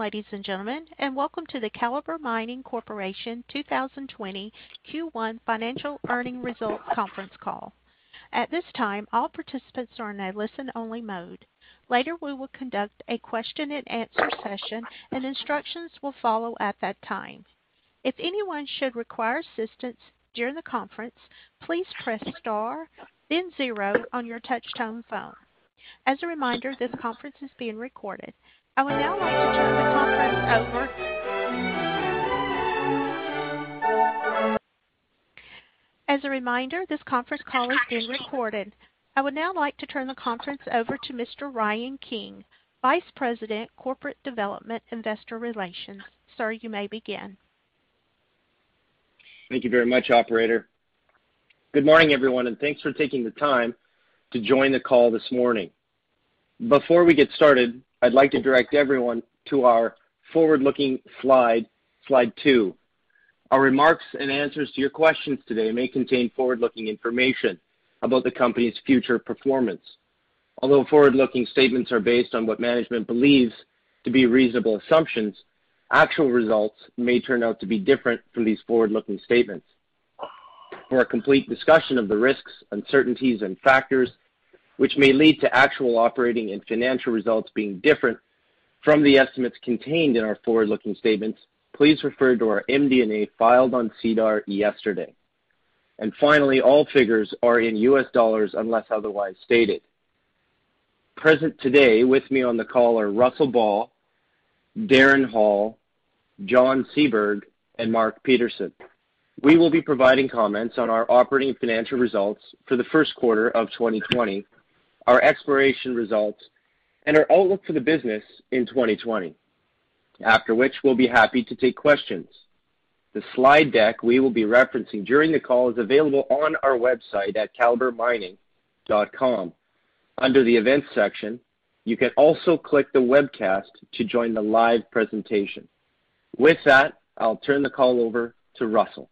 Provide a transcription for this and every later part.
Ladies and gentlemen, and welcome to the Calibre Mining Corporation 2020 Q1 Financial Earnings Results Conference Call. At this time, all participants are in a listen-only mode. Later, we will conduct a question and answer session, and instructions will follow at that time. If anyone should require assistance during the conference, please press star then zero on your touch-tone phone. As a reminder, this conference is being recorded. I would now like to turn the conference over. As a reminder, this conference call is being recorded. I would now like to turn the conference over to Mr. Ryan King, Vice President, Corporate Development, Investor Relations. Sir, you may begin. Thank you very much, operator. Good morning, everyone, and thanks for taking the time to join the call this morning. Before we get started, I'd like to direct everyone to our forward-looking slide two. Our remarks and answers to your questions today may contain forward-looking information about the company's future performance. Although forward-looking statements are based on what management believes to be reasonable assumptions, actual results may turn out to be different from these forward-looking statements. For a complete discussion of the risks, uncertainties, and factors which may lead to actual operating and financial results being different from the estimates contained in our forward-looking statements, please refer to our MD&A filed on SEDAR yesterday. And finally, all figures are in US dollars unless otherwise stated. Present today with me on the call are Russell Ball, Darren Hall, John Seaberg, and Mark Peterson. We will be providing comments on our operating financial results for the first quarter of 2020, our exploration results, and our outlook for the business in 2020. After which, we'll be happy to take questions. The slide deck we will be referencing during the call is available on our website at calibremining.com. Under the events section, you can also click the webcast to join the live presentation. With that, I'll turn the call over to Russell.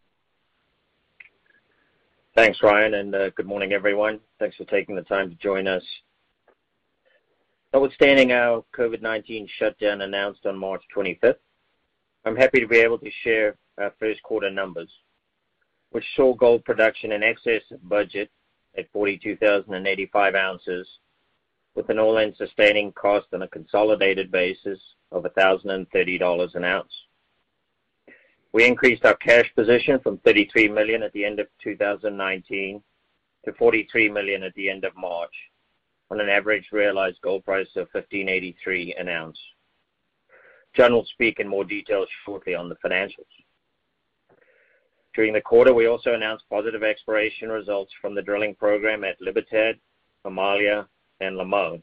Thanks, Ryan. And uh, good morning, everyone. Thanks for taking the time to join us. Notwithstanding our COVID-19 shutdown announced on March 25th, I'm happy to be able to share our first quarter numbers, which saw gold production in excess of budget at 42,085 ounces with an all-in sustaining cost on a consolidated basis of $1,030 an ounce. We increased our cash position from 33 million at the end of 2019 to 43 million at the end of March on an average realized gold price of 1,583 an ounce. John will speak in more detail shortly on the financials. During the quarter, we also announced positive exploration results from the drilling program at Libertad, Amalia, and Limon.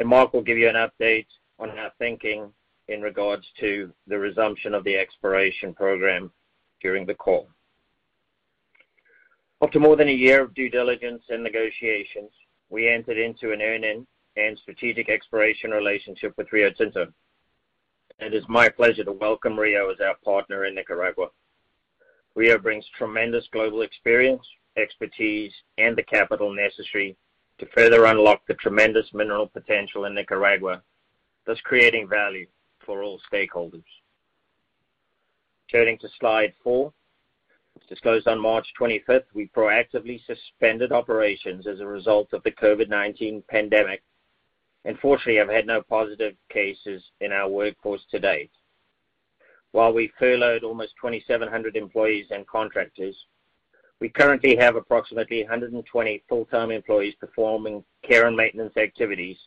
And Mark will give you an update on our thinking in regards to the resumption of the exploration program during the call. After more than a year of due diligence and negotiations, we entered into an earn-in and strategic exploration relationship with Rio Tinto. It is my pleasure to welcome Rio as our partner in Nicaragua. Rio brings tremendous global experience, expertise, and the capital necessary to further unlock the tremendous mineral potential in Nicaragua, thus creating value for all stakeholders. Turning to slide four. As disclosed on March 25th, we proactively suspended operations as a result of the COVID-19 pandemic, and fortunately have had no positive cases in our workforce to date. While we furloughed almost 2,700 employees and contractors, we currently have approximately 120 full-time employees performing care and maintenance activities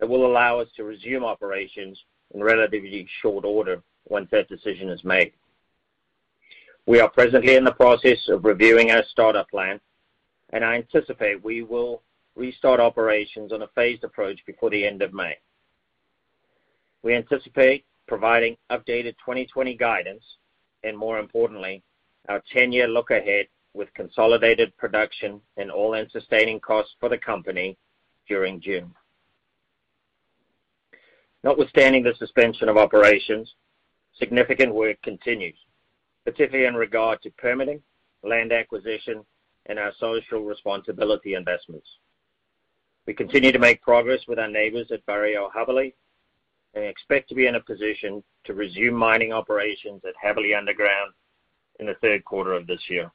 that will allow us to resume operations in relatively short order once that decision is made. We are presently in the process of reviewing our startup plan, and I anticipate we will restart operations on a phased approach before the end of May. We anticipate providing updated 2020 guidance, and more importantly, our 10-year look ahead with consolidated production and all-in sustaining costs for the company during June. Notwithstanding the suspension of operations, significant work continues, particularly in regard to permitting, land acquisition, and our social responsibility investments. We continue to make progress with our neighbors at Barrio-Jabali and expect to be in a position to resume mining operations at Jabali Underground in the third quarter of this year.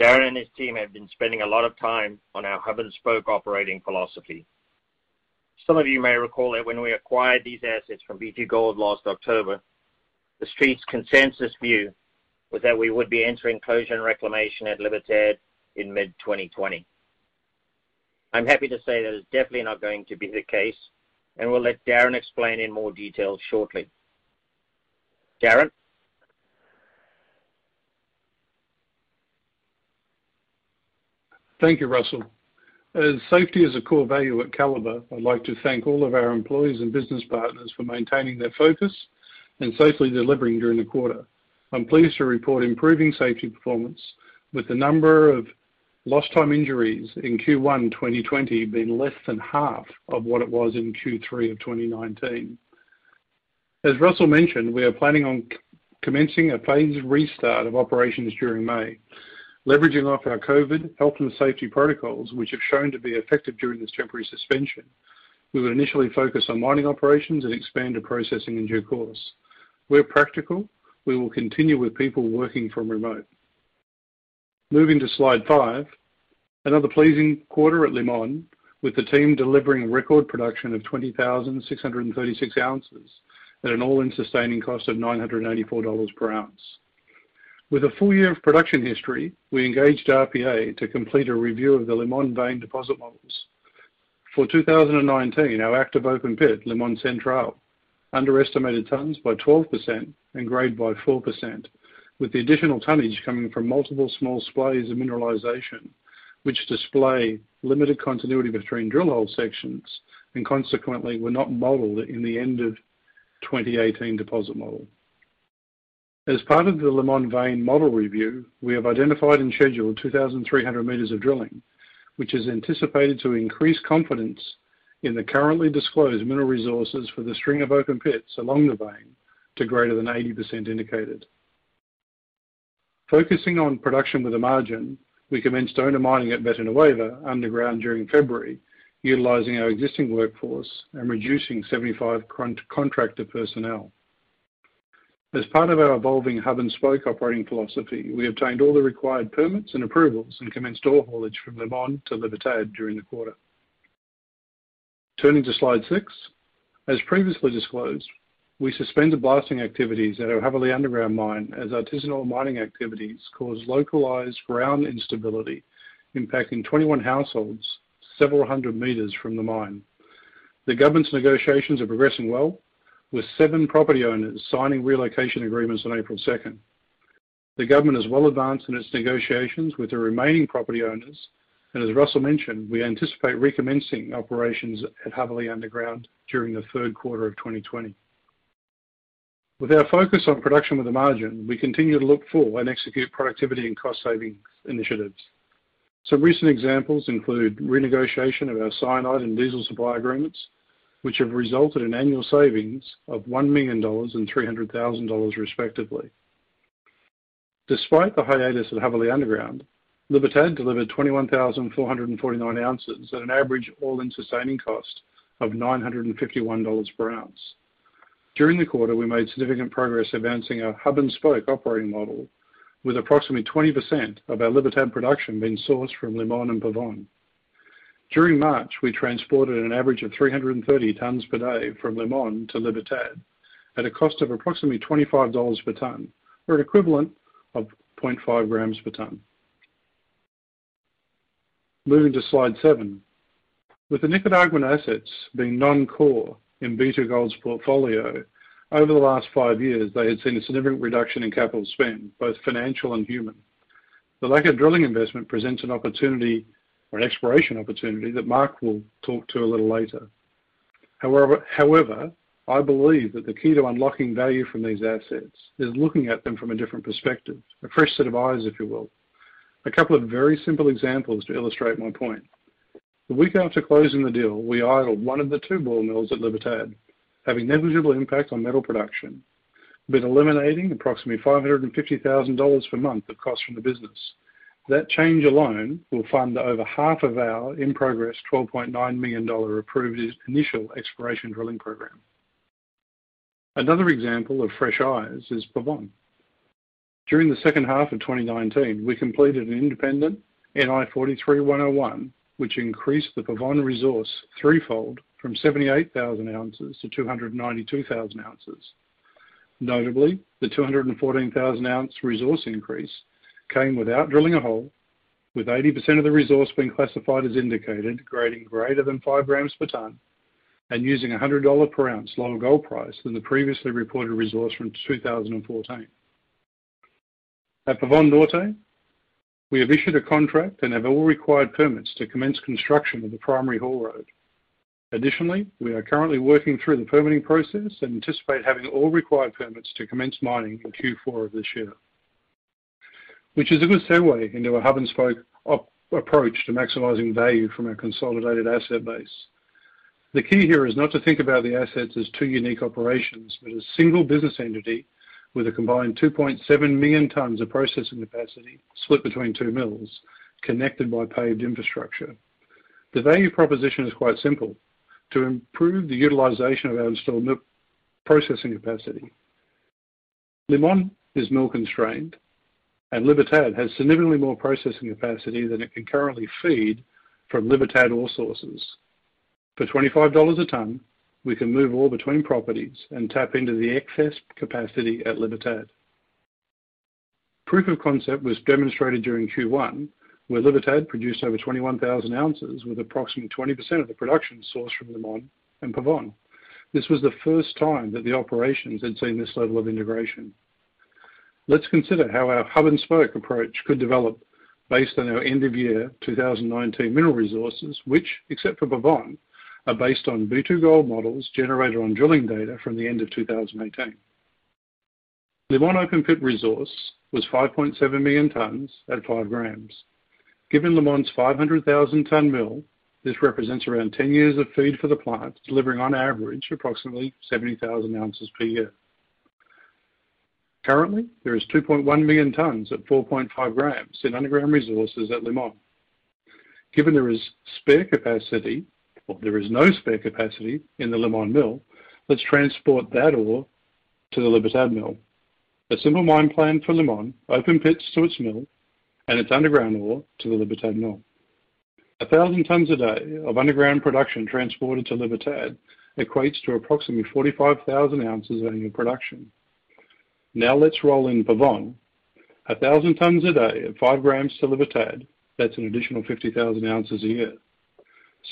Darren and his team have been spending a lot of time on our hub-and-spoke operating philosophy. Some of you may recall that when we acquired these assets from B2Gold last October, the Street's consensus view was that we would be entering closure and reclamation at Libertad in mid-2020. I'm happy to say that is definitely not going to be the case, and we'll let Darren explain in more detail shortly. Darren? Thank you, Russell. As safety is a core value at Calibre, I'd like to thank all of our employees and business partners for maintaining their focus and safely delivering during the quarter. I'm pleased to report improving safety performance with the number of lost time injuries in Q1 2020 being less than half of what it was in Q3 of 2019. As Russell mentioned, we are planning on commencing a phased restart of operations during May. Leveraging off our COVID health and safety protocols, which have shown to be effective during this temporary suspension, we will initially focus on mining operations and expand to processing in due course. Where practical, we will continue with people working from remote. Moving to slide five. Another pleasing quarter at Limon, with the team delivering record production of 20,636 ounces at an all-in sustaining cost of $984 per ounce. With a full year of production history, we engaged RPA to complete a review of the Limon vein deposit models. For 2019, our active open pit, Limon Central, underestimated tons by 12% and grade by 4%, with the additional tonnage coming from multiple small splays of mineralization, which display limited continuity between drill hole sections and consequently were not modeled in the end of 2018 deposit model. As part of the Limon vein model review, we have identified and scheduled 2,300 meters of drilling, which is anticipated to increase confidence in the currently disclosed mineral resources for the string of open pits along the vein to greater than 80% indicated. Focusing on production with a margin, we commenced owner mining at Veta Nueva underground during February, utilizing our existing workforce and reducing 75 contractor personnel. As part of our evolving hub-and-spoke operating philosophy, we obtained all the required permits and approvals and commenced ore haulage from Limon to Libertad during the quarter. Turning to slide six. As previously disclosed, we suspended blasting activities at our Jabali Underground mine as artisanal mining activities caused localized ground instability, impacting 21 households several hundred meters from the mine. The government's negotiations are progressing well, with seven property owners signing relocation agreements on April 2nd. The government is well advanced in its negotiations with the remaining property owners, and as Russell mentioned, we anticipate recommencing operations at Jabali Underground during the third quarter of 2020. With our focus on production with a margin, we continue to look for and execute productivity and cost savings initiatives. Some recent examples include renegotiation of our cyanide and diesel supply agreements, which have resulted in annual savings of $1 million and $300,000 respectively. Despite the hiatus at Jabali Underground, Libertad delivered 21,449 ounces at an average all-in sustaining cost of $951 per ounce. During the quarter, we made significant progress advancing our hub-and-spoke operating model, with approximately 20% of our Libertad production being sourced from Limon and Pavón. During March, we transported an average of 330 tons per day from Limon to Libertad at a cost of approximately $25 per ton, or an equivalent of 0.5 grams per ton. Moving to slide seven. With the Nicaraguan assets being non-core in B2Gold's portfolio, over the last five years, they had seen a significant reduction in capital spend, both financial and human. The lack of drilling investment presents an opportunity or an exploration opportunity that Mark will talk to a little later. However, I believe that the key to unlocking value from these assets is looking at them from a different perspective, a fresh set of eyes, if you will. A couple of very simple examples to illustrate my point. The week after closing the deal, we idled one of the two ball mills at Libertad, having negligible impact on metal production, but eliminating approximately $550,000 per month of cost from the business. That change alone will fund over half of our in-progress $12.9 million approved initial exploration drilling program. Another example of fresh eyes is Pavón. During the second half of 2019, we completed an independent NI 43-101, which increased the Pavón resource threefold from 78,000 ounces to 292,000 ounces. Notably, the 214,000-ounce resource increase came without drilling a hole, with 80% of the resource being classified as indicated, grading greater than 5 grams per ton, and using a $100 per ounce lower gold price than the previously reported resource from 2014. At Pavón Norte, we have issued a contract and have all required permits to commence construction of the primary haul road. Additionally, we are currently working through the permitting process and anticipate having all required permits to commence mining in Q4 of this year. Which is a good segue into a hub-and-spoke approach to maximizing value from our consolidated asset base. The key here is not to think about the assets as two unique operations, but as a single business entity with a combined 2.7 million tons of processing capacity split between two mills, connected by paved infrastructure. The value proposition is quite simple: to improve the utilization of our installed processing capacity. Limón is mill-constrained, and Libertad has significantly more processing capacity than it can currently feed from Libertad ore sources. For $25 a ton, we can move ore between properties and tap into the excess capacity at Libertad. Proof of concept was demonstrated during Q1, where Libertad produced over 21,000 ounces with approximately 20% of the production sourced from Limón and Pavón. This was the first time that the operations had seen this level of integration. Let's consider how our hub-and-spoke approach could develop based on our end-of-year 2019 mineral resources, which, except for Pavón, are based on B2Gold models generated on drilling data from the end of 2018. Limón open pit resource was 5.7 million tons at 5 grams. Given Limón's 500,000-ton mill, this represents around 10 years of feed for the plant, delivering on average approximately 70,000 ounces per year. Currently, there is 2.1 million tons at 4.5 grams in underground resources at Limón. Given there is spare capacity, or there is no spare capacity in the Limón mill, let's transport that ore to the Libertad mill. A simple mine plan for Limón, open pits to its mill, and its underground ore to the Libertad mill. 1,000 tons a day of underground production transported to Libertad equates to approximately 45,000 ounces of annual production. Now let's roll in Pavón. 1,000 tons a day at 5 grams to Libertad, that's an additional 50,000 ounces a year.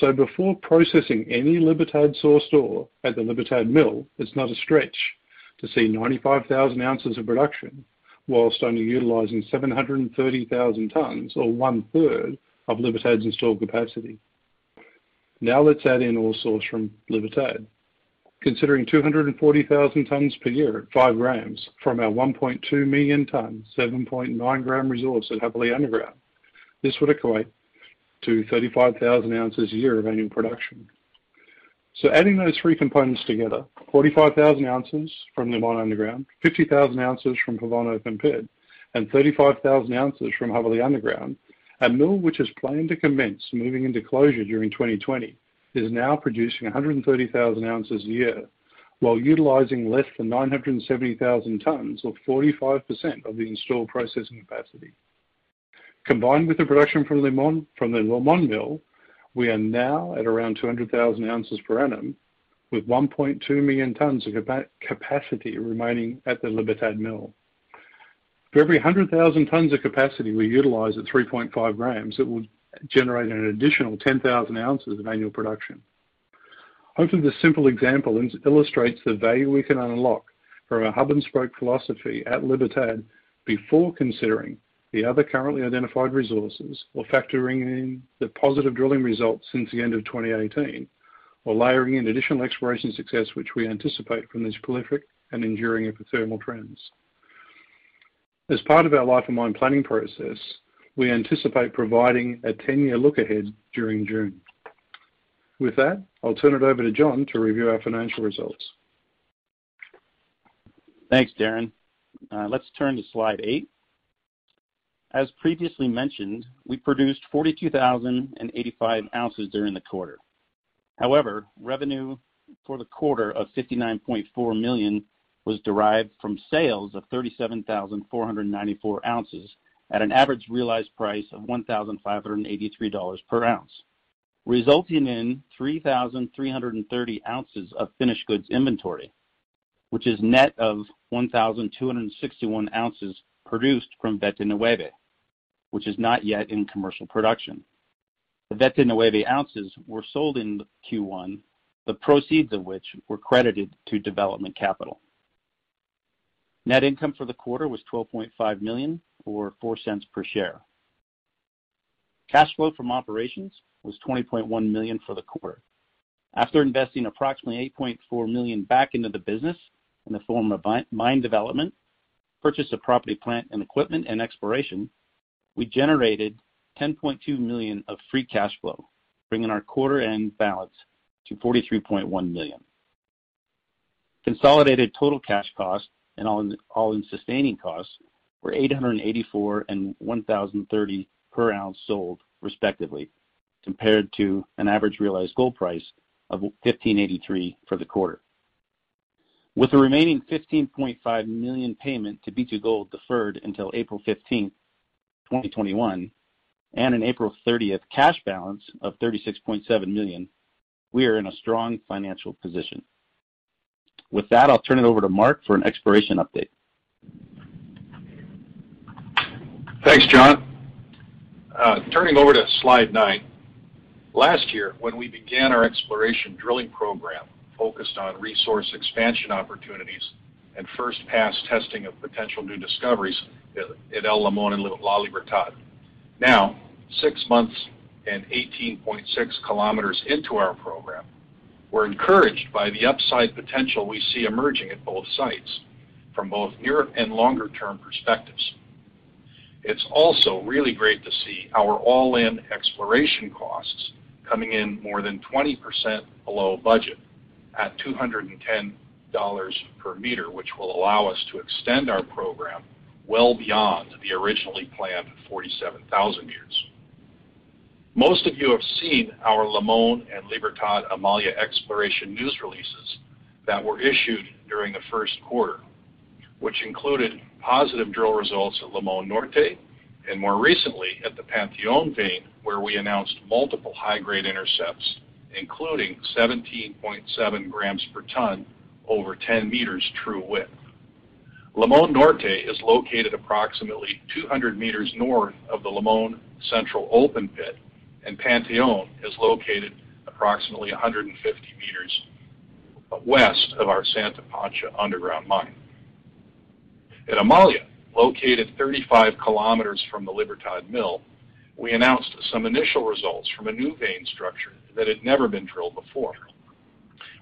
So before processing any Libertad-sourced ore at the Libertad mill, it's not a stretch to see 95,000 ounces of production whilst only utilizing 730,000 tons, or one-third of Libertad's installed capacity. Now let's add in ore source from Libertad. Considering 240,000 tons per year at 5 grams from our 1.2 million ton, 7.9 gram resource at Jabali Underground, this would equate to 35,000 ounces a year of annual production. So adding those three components together, 45,000 ounces from Limón Underground, 50,000 ounces from Pavón open pit, and 35,000 ounces from Jabali Underground, a mill which is planned to commence moving into closure during 2020, is now producing 130,000 ounces a year while utilizing less than 970,000 tons, or 45% of the installed processing capacity. Combined with the production from the Limón mill, we are now at around 200,000 ounces per annum, with 1.2 million tons of capacity remaining at the Libertad mill. For every 100,000 tons of capacity we utilize at 3.5 grams, it will generate an additional 10,000 ounces of annual production. Hopefully, this simple example illustrates the value we can unlock from our hub-and-spoke philosophy at Libertad before considering the other currently identified resources or factoring in the positive drilling results since the end of 2018, or layering in additional exploration success which we anticipate from these prolific and enduring epithermal trends. As part of our life of mine planning process, we anticipate providing a 10-year look ahead during June. With that, I'll turn it over to John to review our financial results. Thanks, Darren. Uh, let's turn to slide eight. As previously mentioned, we produced 42,085 ounces during the quarter. However, revenue for the quarter of 59.4 million was derived from sales of 37,494 ounces at an average realized price of $1,583 per ounce, resulting in 3,330 ounces of finished goods inventory, which is net of 1,261 ounces produced from Veta Nueva, which is not yet in commercial production. The Veta Nueva ounces were sold in Q1, the proceeds of which were credited to development capital. Net income for the quarter was $12.5 million, or $0.04 per share. Cash flow from operations was 20.1 million for the quarter. After investing approximately 8.4 million back into the business in the form of mine development, purchase of property, plant, and equipment, and exploration, we generated 10.2 million of free cash flow, bringing our quarter-end balance to 43.1 million. Consolidated total cash costs and all-in sustaining costs were 884 and 1,030 per ounce sold, respectively, compared to an average realized gold price of 1,583 for the quarter. With the remaining 15.5 million payment to B2Gold deferred until April 15, 2021, and an April 30th cash balance of 36.7 million, we are in a strong financial position. With that, I'll turn it over to Mark for an exploration update. Thanks, John. Uh, turning over to slide nine. Last year, when we began our exploration drilling program focused on resource expansion opportunities and first pass testing of potential new discoveries at El Limón and La Libertad. Now, six months and 18.6 kilometers into our program, we're encouraged by the upside potential we see emerging at both sites from both near and longer-term perspectives. It's also really great to see our all-in exploration costs coming in more than 20% below budget at $210 per meter, which will allow us to extend our program well beyond the originally planned 47,000 meters. Most of you have seen our Limón and Libertad Amalia exploration news releases that were issued during the first quarter, which included positive drill results at Limón Norte, and more recently at the Panteón vein, where we announced multiple high-grade intercepts, including 17.7 grams per ton over 10 meters true width. Limón Norte is located approximately 200 meters north of the Limón Central open pit, and Panteón is located approximately 150 meters west of our Santa Pancha underground mine. At Amalia, located 35 kilometers from the Libertad mill, we announced some initial results from a new vein structure that had never been drilled before.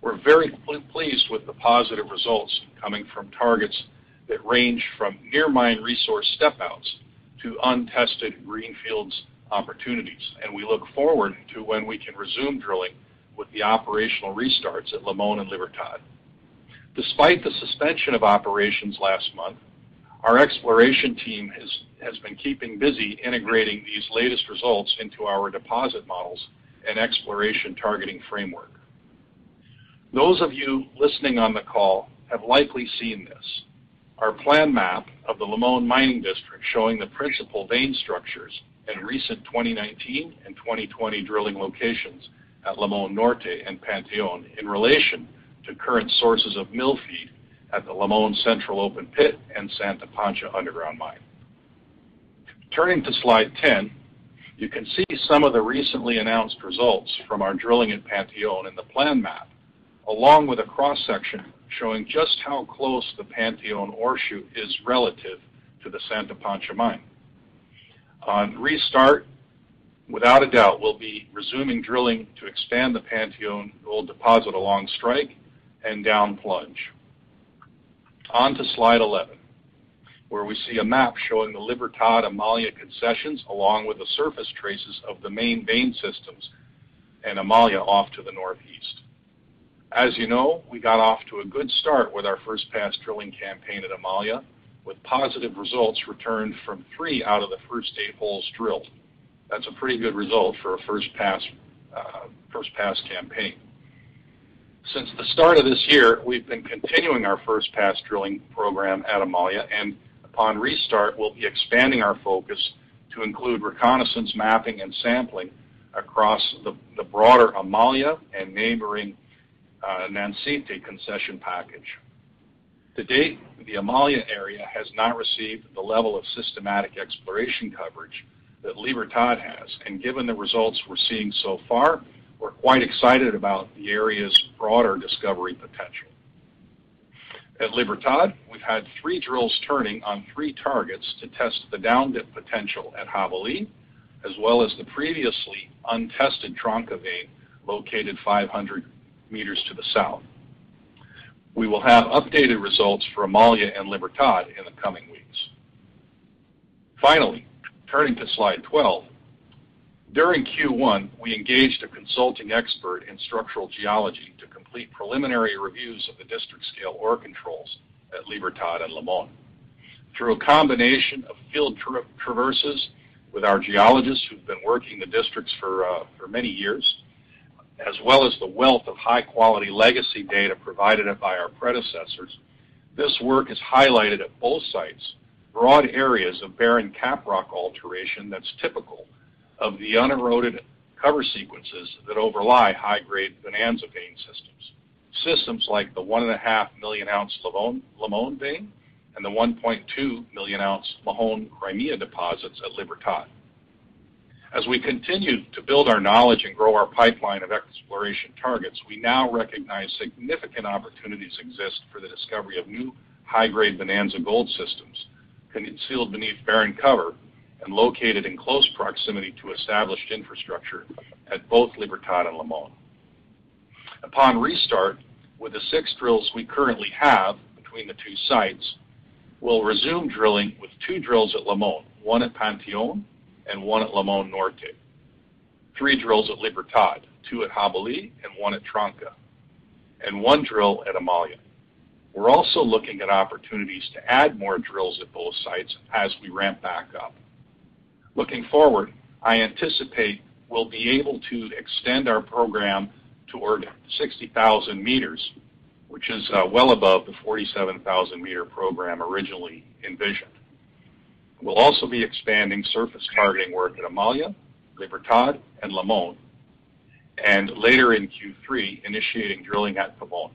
We're very pleased with the positive results coming from targets that range from near mine resource step-outs to untested greenfields opportunities, and we look forward to when we can resume drilling with the operational restarts at Limón and Libertad. Despite the suspension of operations last month, our exploration team has been keeping busy integrating these latest results into our deposit models and exploration targeting framework. Those of you listening on the call have likely seen this. Our plan map of the Limón mining district showing the principal vein structures and recent 2019 and 2020 drilling locations at Limón Norte and Panteón in relation to current sources of mill feed at the Limón Central open pit and Santa Pancha underground mine. Turning to slide 10, you can see some of the recently announced results from our drilling at Panteón in the plan map, along with a cross-section showing just how close the Panteón ore shoot is relative to the Santa Pancha mine. On restart, without a doubt, we'll be resuming drilling to expand the Panteon gold deposit along strike and down plunge. On to slide 11, where we see a map showing the Libertad Amalia concessions along with the surface traces of the main vein systems and Amalia off to the northeast. As you know, we got off to a good start with our first pass drilling campaign at Amalia, with positive results returned from three out of the first eight holes drilled. That's a pretty good result for a first pass uh, campaign. Since the start of this year, we've been continuing our first pass drilling program at Amalia, and upon restart, we'll be expanding our focus to include reconnaissance mapping and sampling across the broader Amalia and neighboring uh, Nancite concession package. To date, the Amalia area has not received the level of systematic exploration coverage that Libertad has, and given the results we're seeing so far, we're quite excited about the area's broader discovery potential. At Libertad, we've had three drills turning on three targets to test the down-dip potential at Jabali, as well as the previously untested Tronca vein located 500 meters to the south. We will have updated results for Amalia and Libertad in the coming weeks. Finally, turning to slide 12. During Q1, we engaged a consulting expert in structural geology to complete preliminary reviews of the district-scale ore controls at Libertad and Limon. Through a combination of field traverses with our geologists who've been working the districts uh, for many years, as well as the wealth of high-quality legacy data provided by our predecessors, this work has highlighted at both sites broad areas of barren caprock alteration that's typical of the uneroded cover sequences that overlie high-grade bonanza vein systems. Systems like the 1.5 million ounce Limon vein and the 1.2 million ounce Mojón Crimea deposits at Libertad. As we continue to build our knowledge and grow our pipeline of exploration targets, we now recognize significant opportunities exist for the discovery of new high-grade bonanza gold systems concealed beneath barren cover and located in close proximity to established infrastructure at both Libertad and Limon. Upon restart, with the six drills we currently have between the two sites, we'll resume drilling with two drills at Limon, one at Panteon and one at Limon Norte. Three drills at Libertad, two at Jabali and one at Tronca, and one drill at Amalia. We're also looking at opportunities to add more drills at both sites as we ramp back up. Looking forward, I anticipate we'll be able to extend our program toward 60,000 meters, which is uh, well above the 47,000-meter program originally envisioned. We'll also be expanding surface targeting work at Amalia, Libertad, and Limon, and later in Q3, initiating drilling at Pavón.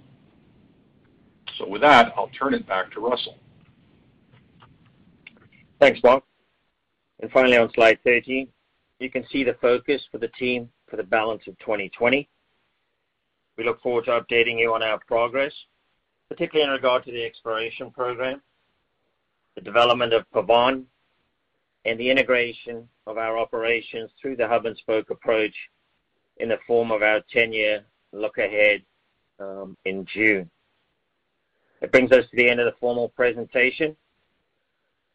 So with that, I'll turn it back to Russell. Thanks, Mark. And finally, on slide 13, you can see the focus for the team for the balance of 2020. We look forward to updating you on our progress, particularly in regard to the exploration program, the development of Pavón, and the integration of our operations through the hub-and-spoke approach in the form of our 10-year look ahead um, in June. That brings us to the end of the formal presentation.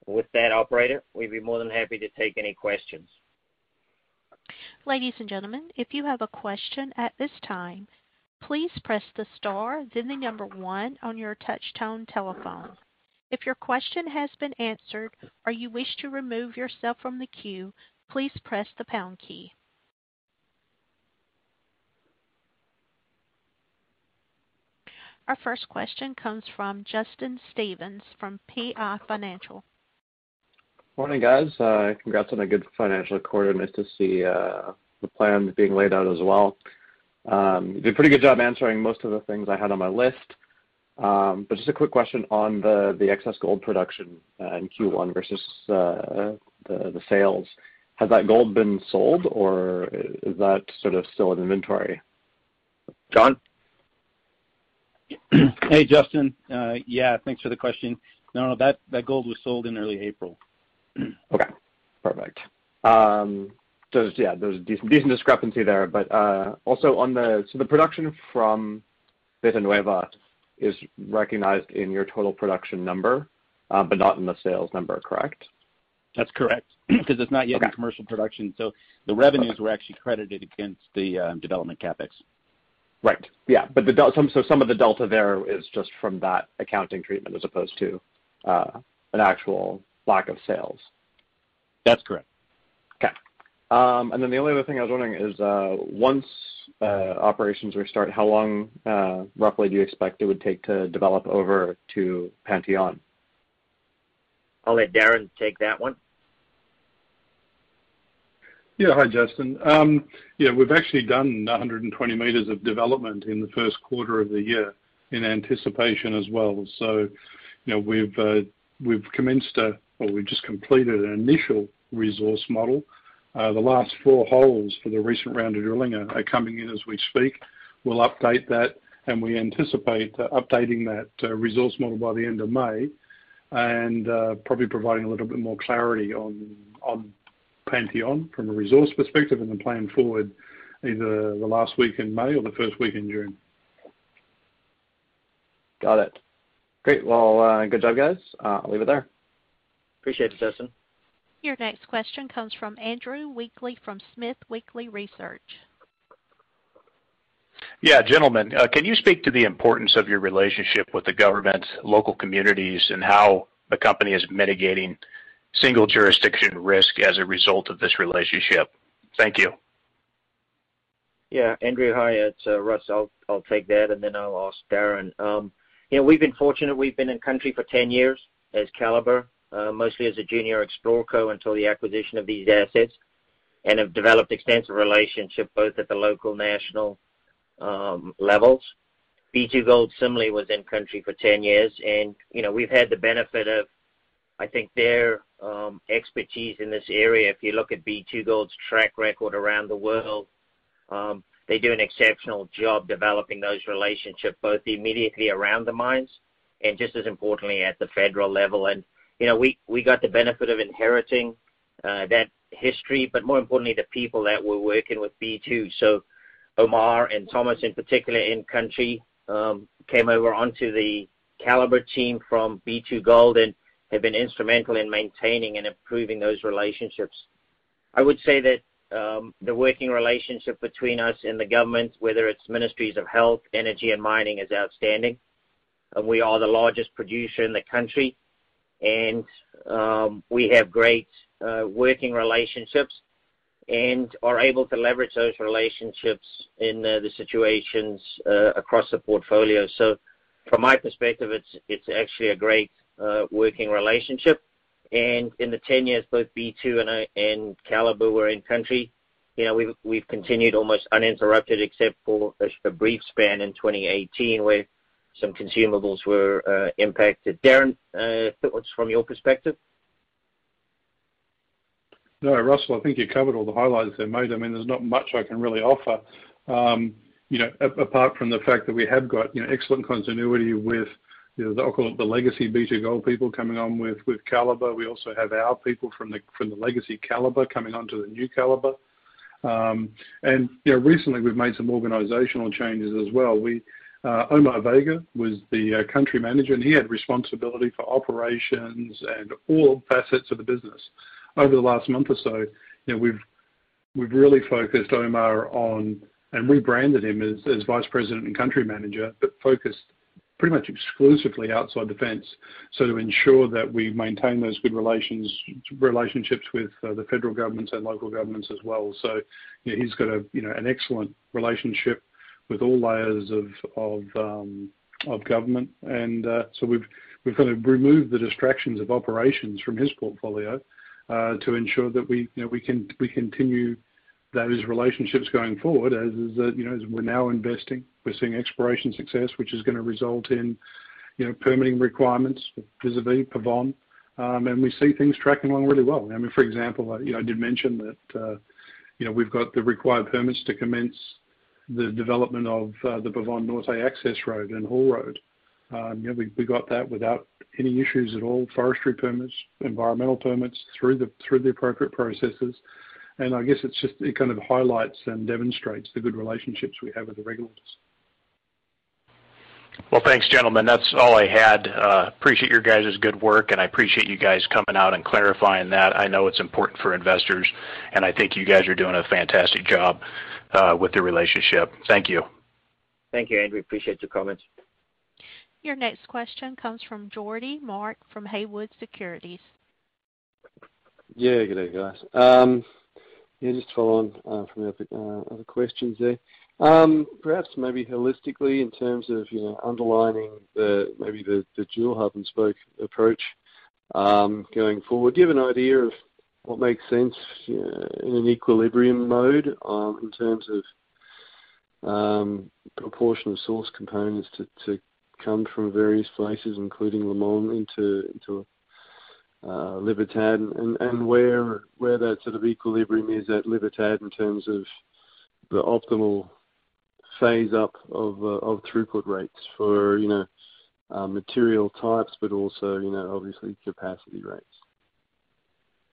With that, operator, we'd be more than happy to take any questions. Ladies and gentlemen, if you have a question at this time, please press the star, then the number one on your touch-tone telephone. If your question has been answered or you wish to remove yourself from the queue, please press the pound key. Our first question comes from Justin Stevens from PI Financial. Morning, guys. Uh, congrats on a good financial quarter. Nice to see uh, the plan being laid out as well. Um, you did a pretty good job answering most of the things I had on my list. Um but just a quick question on the excess gold production uh, in Q1 versus uh the sales. Has that gold been sold, or is that sort of still in inventory? John? Hey, Justin. Yeah, thanks for the question. No, no, that gold was sold in early April. Okay, perfect. Um, yeah, there's a decent discrepancy there. But uh also on the so the production from Veta Nueva is recognized in your total production number, uh, but not in the sales number, correct? That's correct. Because it's not yet in commercial production, so the revenues were actually credited against the um, development CapEx. Right. Yeah. Some so some of the delta there is just from that accounting treatment as opposed to uh, an actual lack of sales. That's correct. Okay. Um, and then the only other thing I was wondering is, once operations restart, how long roughly do you expect it would take to develop over to Panteon? I'll let Darren take that one. Yeah. Hi, Justin. Um, yeah, we've actually done 120 meters of development in the first quarter of the year in anticipation as well. So, you know, we've uh, we've commenced, or we've just completed an initial resource model. Uh, the last four holes for the recent round of drilling are coming in as we speak. We'll update that, and we anticipate uh, updating that uh, resource model by the end of May and probably providing a little bit more clarity on Panteón from a resource perspective and the plan forward either the last week in May or the first week in June. Got it. Great. Well, good job, guys. I'll leave it there. Appreciate it, Justin. Your next question comes from Andrew Weekly from Smith Weekly Research. Yeah, gentlemen, can you speak to the importance of your relationship with the government, local communities, and how the company is mitigating single jurisdiction risk as a result of this relationship? Thank you. Yeah. Andrew, hi, it's Russ. I'll take that, and then I'll ask Darren. Um, you know, we've been fortunate. We've been in country for 10 years as Calibre, Uh, mostly as a junior explorer co until the acquisition of these assets, and have developed extensive relationship both at the local, national um, levels. B2Gold similarly was in country for 10 years, and you know, we've had the benefit of, I think, their um, expertise in this area. If you look at B2Gold's track record around the world, um, they do an exceptional job developing those relationships, both immediately around the mines and just as importantly, at the federal level. You know, we we got the benefit of inheriting uh, that history, but more importantly, the people that were working with B2. So Omar and Thomas in particular in country, um, came over onto the Calibre team from B2Gold and have been instrumental in maintaining and improving those relationships. I would say that um, the working relationship between us and the government, whether it's ministries of health, energy, and mining, is outstanding. And we are the largest producer in the country, and um, we have great uh, working relationships and are able to leverage those relationships in the situations uh, across the portfolio. So from my perspective, it's actually a great uh, working relationship. And in the 10 years both B2 and Calibre were in country, you know, we've we've continued almost uninterrupted except for a brief span in 2018 where some consumables were uh, impacted. Darren, uh, thoughts from your perspective? No, Russell, I think you covered all the highlights there, mate. I mean, there's not much I can really offer um, you know, apart from the fact that we have got you know, excellent continuity with, I'll call it the legacy B2Gold people coming on with Calibre. We also have our people from the legacy Calibre coming onto the new Calibre. Um, and, you know, recently we've made some organizational changes as well. Uh, Omar Vega was the uh, country manager, and he had responsibility for operations and all facets of the business. Over the last month or so, we've we've really focused Omar on and rebranded him as as Vice President and Country Manager, but focused pretty much exclusively outside the fence. So to ensure that we maintain those good relations relationships with uh, the federal governments and local governments as well. So, he's got a you know an excellent relationship with all layers of of um of government. And uh so we've we've kind of removed the distractions of operations from his portfolio, to ensure that we you know we can we continue those relationships going forward as uh you know as we're now investing. We're seeing exploration success, which is going to result in you know permitting requirements vis-a-vis Pavón. Um and we see things tracking along really well. I mean for example, I you know I did mention that uh you know we've got the required permits to commence the development of the Pavón Norte access road and haul road. Um, yeah, we got that without any issues at all. Forestry permits, environmental permits through the through the appropriate processes. And I guess it's just, it kind of highlights and demonstrates the good relationships we have with the regulators. Well, thanks, gentlemen. That's all I had. Uh, appreciate your guys' good work, and I appreciate you guys coming out and clarifying that. I know it's important for investors, and I think you guys are doing a fantastic job uh, with the relationship. Thank you. Thank you, Andrew. Appreciate your comments. Your next question comes from Geordie Mark from Haywood Securities. Yeah. Good day, guys. Um, Yeah, just to follow on uh, from the other questions there. Um, perhaps maybe holistically in terms of you know, underlining the maybe the dual hub and spoke approach um, going forward. Do you have an idea of what makes sense in an equilibrium mode um, in terms of proportion of source components to come from various places, including Limon into into uh, Libertad, and where that sort of equilibrium is at Libertad in terms of the optimal phase up uh, of throughput rates for you know, uh, material types, but also you know, obviously capacity rates?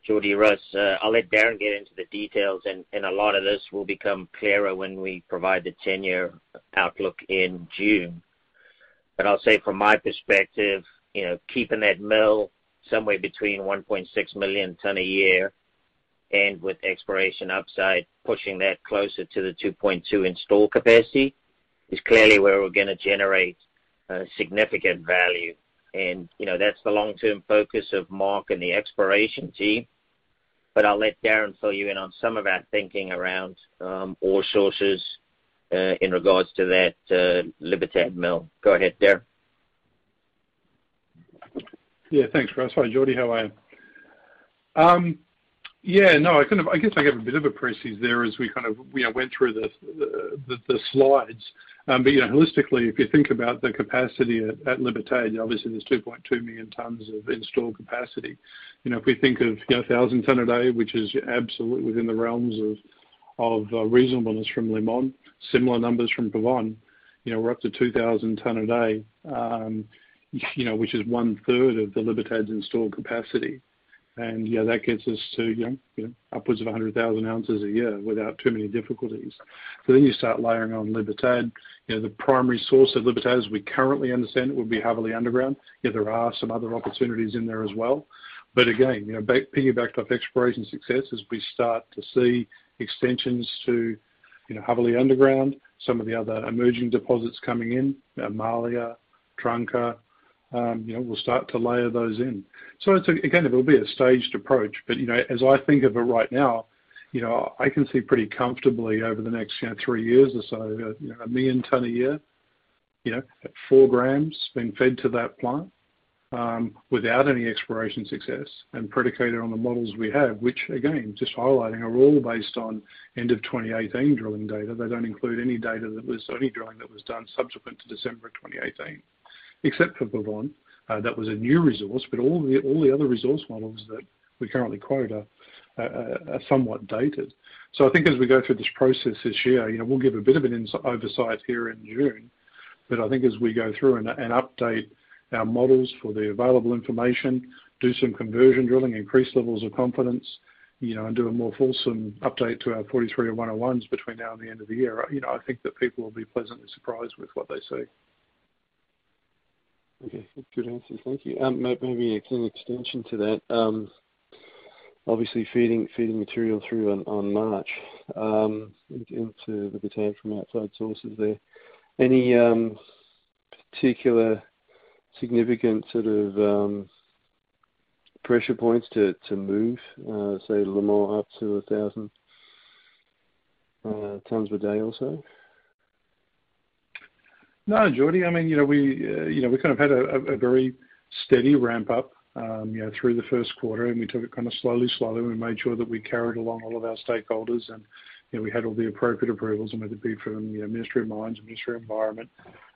Geordie, Russ, uh, I'll let Darren get into the details, and and a lot of this will become clearer when we provide the 10-year outlook in June. But I'll say from my perspective, you know, keeping that mill somewhere between 1.6 million ton a year, and with exploration upside, pushing that closer to the 2.2 install capacity, is clearly where we're going to generate uh, significant value. And you know, that's the long-term focus of Mark and the exploration team. But I'll let Darren fill you in on some of our thinking around um, ore sources uh, in regards to that uh, Libertad mill. Go ahead, Darren. Yeah. Thanks, Russ. Hi, Geordie. How are you? Um, Yeah, no, I kind of, I guess I gave a bit of a précis there as we kind of, you know, went through the the slides. Um but you know, holistically, if you think about the capacity at at Libertad, obviously there's 2.2 million tons of installed capacity. You know, if we think of you know, 1,000 ton a day, which is absolutely within the realms of of reasonableness from Limon, similar numbers from Pavón, You know, we're up to 2,000 ton a day, you know, which is one-third of the Libertad's installed capacity. And yeah, that gets us to you know, upwards of 100,000 ounces a year without too many difficulties. So then you start layering on Libertad. You know, the primary source of Libertad, as we currently understand it, would be Jabalí underground. Yeah, There are some other opportunities in there as well. But again, you know, back, piggybacked off exploration success as we start to see extensions to you know, Jabalí underground, some of the other emerging deposits coming in, uh, Amalia, Trunca, Um, we'll start to layer those in. So it's a again, it will be a staged approach. But you know, as I think of it right now, you know, I can see pretty comfortably over the next three years or so, uh, 1 million ton a year at 4 grams being fed to that plant um, without any exploration success and predicated on the models we have, which again, just highlighting, are all based on end of 2018 drilling data. They don't include any data that was any drilling that was done subsequent to December 2018, except for Pavón. Uh, that was a new resource, but all the other resource models that we currently quote are somewhat dated. So I think as we go through this process this year, we'll give a bit of an oversight here in June. But I think as we go through and update our models for the available information, do some conversion drilling, increase levels of confidence, and do a more fulsome update to our 43-101s between now and the end of the year, I think that people will be pleasantly surprised with what they see. Okay. Good answers. Thank you. Um, maybe an extension to that. Um, obviously feeding material through on March um, into Libertad from outside sources there. Any particular significant sort of pressure points to move, uh, say, Limon up to 1,000 uh, tons per day or so? No, Geordie. I mean, you know, we uh you know, we kind of had a very steady ramp up um, you know, through the first quarter, and we took it kind of slowly. Slowly. We made sure that we carried along all of our stakeholders, and you know, we had all the appropriate approvals, and whether it be from the Ministry of Mines, Ministry of Environment.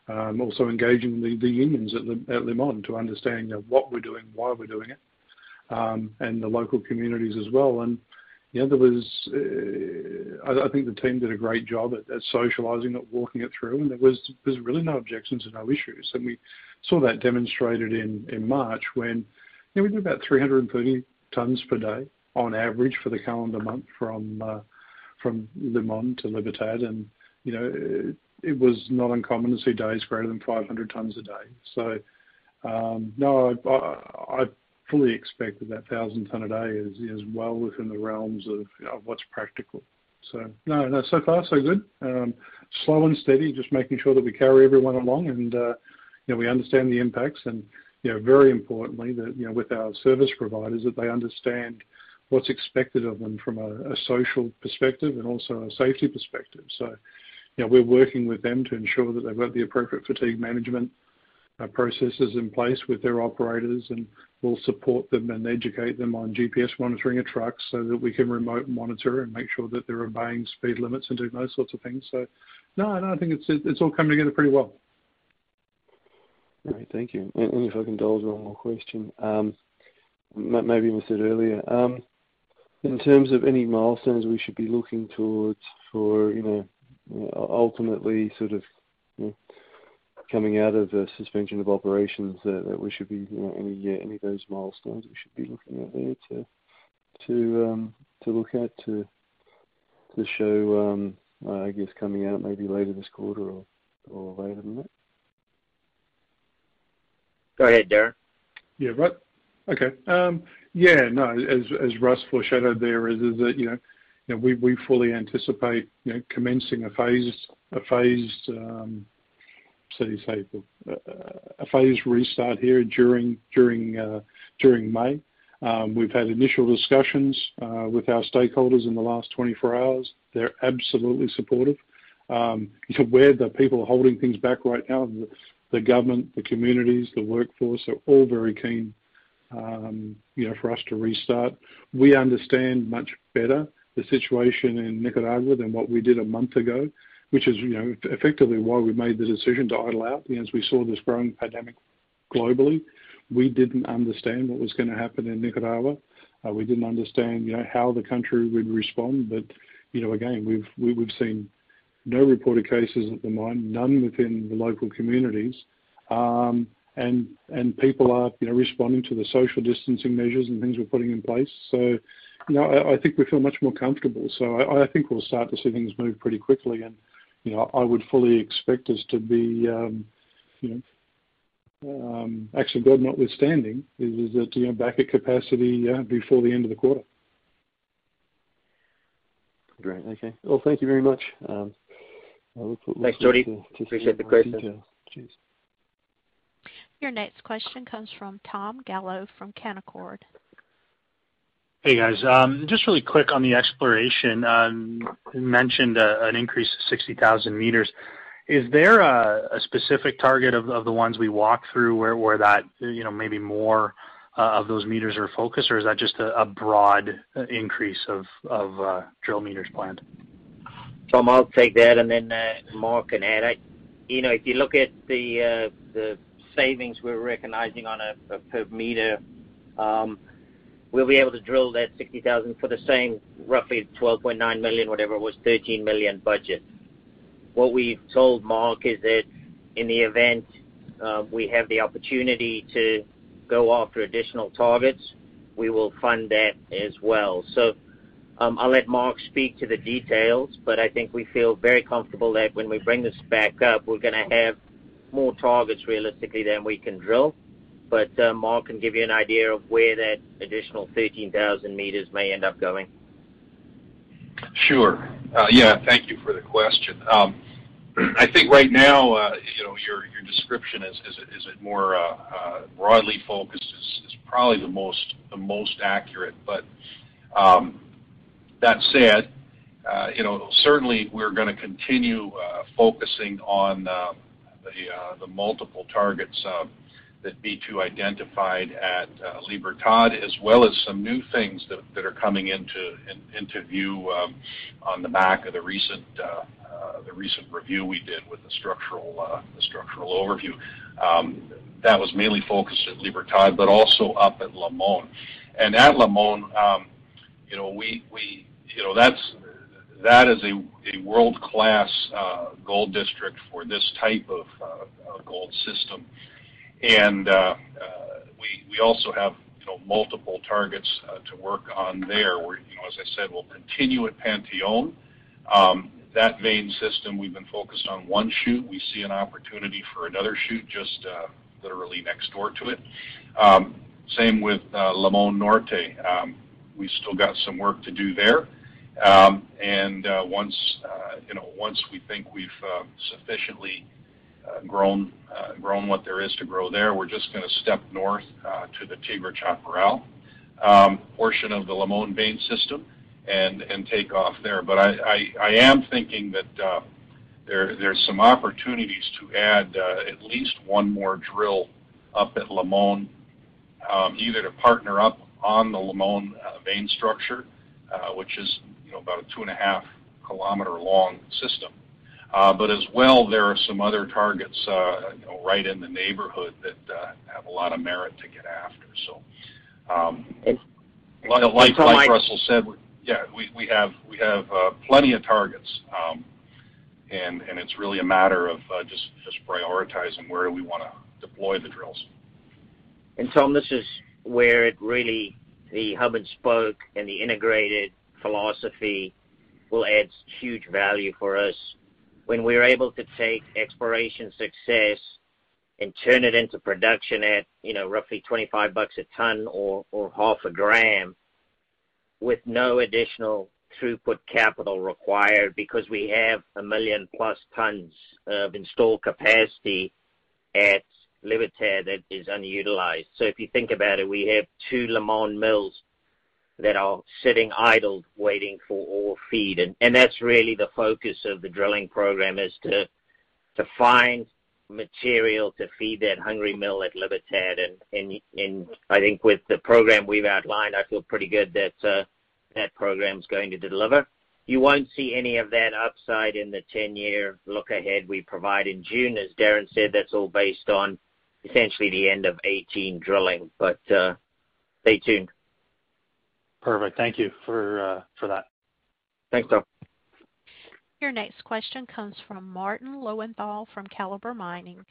Um, also engaging the unions at Limon to understand you know, what we're doing, why we're doing it, um, and the local communities as well. I think the team did a great job at socializing it, walking it through, and there was really no objections and no issues. We saw that demonstrated in March when we did about 330 tons per day on average for the calendar month from from Limon to Libertad. You know, uh it was not uncommon to see days greater than 500 tons a day. So no, fully expect that that 1,000 ton a day is well within the realms of what's practical. So no, so far so good. Um, slow and steady, just making sure that we carry everyone along and uh, we understand the impacts and very importantly, that with our service providers, that they understand what's expected of them from a social perspective and also a safety perspective. So, we're working with them to ensure that they've got the appropriate fatigue management Uh, processes in place with their operators, and we'll support them and educate them on GPS monitoring of trucks so that we can remote monitor and make sure that they're obeying speed limits and doing those sorts of things. So no, I think it's all coming together pretty well. Great. Thank you. If I can indulge one more question. Um, maybe you said earlier, um, in terms of any milestones we should be looking towards for you know ultimately sort of coming out of the suspension of operations, uh, that we should be, you know, uh, any of those milestones we should be looking at there to to um to look at to to show, um, uh, I guess, coming out maybe later this quarter or or later than that? Go ahead, Darren. Yeah. Right. Okay. Um, yeah, no, as as Russ foreshadowed there is that you know, we we fully anticipate commencing a phase a phased um, Uh, restart here during uh, May. Um, we've had initial discussions uh, with our stakeholders in the last 24 hours. They're absolutely supportive. Um, where the people are holding things back right now, the government, the communities, the workforce are all very keen um, for us to restart. We understand much better the situation in Nicaragua than what we did a month ago, which is you know, effectively why we made the decision to idle out. As we saw this growing pandemic globally, we didn't understand what was going to happen in Nicaragua. Uh, we didn't understand you know, how the country would respond. But, you know, again, we've seen no reported cases at the mine, none within the local communities. Um, and people are you know, responding to the social distancing measures and things we're putting in place. So, you know, I think we feel much more comfortable. So I I think we'll start to see things move pretty quickly, and I would fully expect us to be, um you know um actually, God notwithstanding, is is that you know back at capacity before the end of the quarter. Great. Okay. Well, thank you very much. Thanks, Geordie. Appreciate the question. Cheers. Your next question comes from Tom Gallo from Canaccord. Hey, guys. Um, just really quick on the exploration. Um, you mentioned uh, an increase of 60,000 meters. Is there a specific target of the ones we walked through where that uh you know maybe more uh, of those meters are focused, or is that just a broad uh, increase of drill meters planned? Tom, I'll take that, and then Mark can add. I you know, if you look at the savings we're recognizing on a per meter, um, we'll be able to drill that 60,000 for the same roughly 12.9 million, whatever it was, 13 million budget. What we've told Mark is that in the event we have the opportunity to go after additional targets, we will fund that as well. So um I'll let Mark speak to the details, but I think we feel very comfortable that when we bring this back up, we're going to have more targets realistically than we can drill. Uh, Mark can give you an idea of where that additional 13,000 meters may end up going. Sure. Uh, yeah, thank you for the question. Um, I think right now, uh, you know, your description is it more broadly focused is probably the most accurate. But um that said, you know, certainly we're going to continue focusing on the multiple targets um, that B2 identified at uh, Libertad, as well as some new things that are coming into into view um, on the back of the recent uh, uh, the recent review we did with the structural the structural overview. Um, that was mainly focused at Libertad, but also up at Limon. At Limon, that is that is a world-class gold district for this type of gold system. And uh, uh, we we also have multiple targets uh, to work on there. As I said, we'll continue at Panteón. Um, that vein system, we've been focused on one shoot. We see an opportunity for another shoot just literally next door to it. Um, same with Limon Norte. Um, we still got some work to do there. And once we think we've sufficiently Uh, grown what there is to grow there, we're just going to step north uh, to the Tigre-Chaparral um, portion of the Limon vein system and take off there. But I I am thinking that uh, there there's some opportunities to add at least one more drill up at Limon, um, either to partner up on the Limon vein structure, which is you know, about a 2.5-kilometer long system. Uh, but as well, there are some other targets uh, right in the neighborhood that uh, have a lot of merit to get after. Um, like Russell said, yeah, we have plenty of targets, um, and it's really a matter of just prioritizing where we want to deploy the drills. And Tom, this is where it really, the hub and spoke and the integrated philosophy will add huge value for us. When we're able to take exploration success and turn it into production at you know, roughly $25 a ton or half a gram with no additional throughput capital required because we have 1 million plus tons of installed capacity at Libertad that is unutilized. So if you think about it, we have two Limon mills that are sitting idle waiting for ore feed. And that's really the focus of the drilling program, is to to find material to feed that hungry mill at Libertad. And I think with the program we've outlined, I feel pretty good that that program's going to deliver. You won't see any of that upside in the 10-year look ahead we provide in June. As Darren said, that's all based on essentially the end of 2018 drilling. But uh stay tuned. Perfect. Thank you uh, for that. Thanks, Tom. Your next question comes from Martin Lowenthal from Calibre Mining.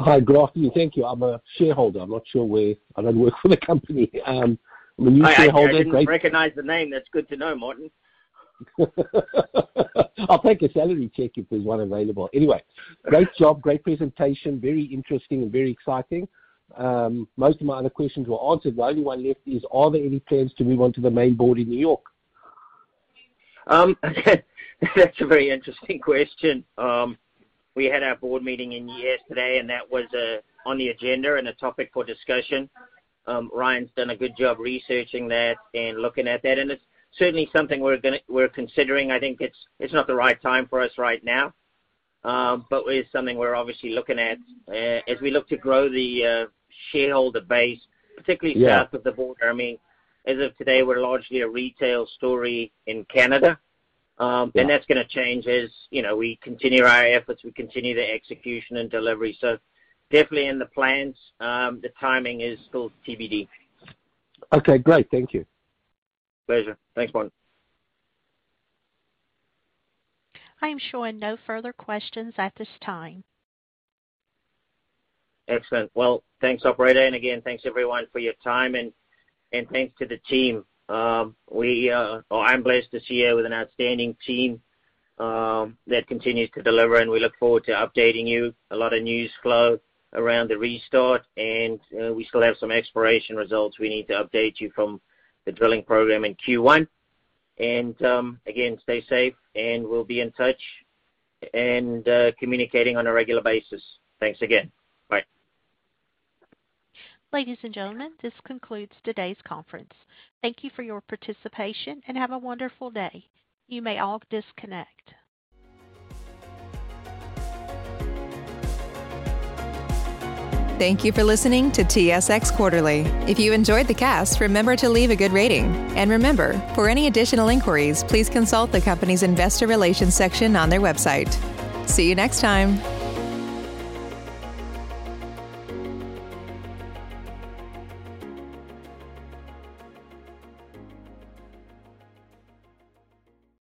Hi, good afternoon. Thank you. I'm a shareholder. I'm not sure where. I don't work for the company. Um, I'm a new shareholder. I didn't recognize the name. That's good to know, Martin. I'll take a salary check if there's one available. Anyway, great job, great presentation. Very interesting and very exciting. Um, most of my other questions were answered. The only one left is, are there any plans to move on to the main board in New York? Um, that's a very interesting question. Um, we had our board meeting in yesterday, and that was uh, on the agenda and a topic for discussion. Ryan's done a good job researching that and looking at that, and it's certainly something we're considering. I think it's it's not the right time for us right now. Um, but It is something we're obviously looking at uh, as we look to grow the uh, shareholder base, particularly south of the border. I mean, as of today, we're largely a retail story in Canada. Um and that's going to change as you know we continue our efforts, we continue the execution and delivery. So Definitely in the plans. The timing is still TBD. Okay, great. Thank you. Pleasure. Thanks, Martin. I am showing no further questions at this time. Excellent. Well, thanks, operator. And again, thanks everyone for your time and and thanks to the team. Um, we, uh, oh, I'm blessed to see you with an outstanding team um, that continues to deliver, and we look forward to updating you. A lot of news flow around the restart, and uh, we still have some exploration results we need to update you from the drilling program in Q1. And um again, stay safe, and we'll be in touch and uh, communicating on a regular basis. Thanks again. Ladies and gentlemen, this concludes today's conference. Thank you for your participation, and have a wonderful day. You may all disconnect. Thank you for listening to TSX Quarterly. If you enjoyed the cast, remember to leave a good rating. And remember, for any additional inquiries, please consult the company's investor relations section on their website. See you next time.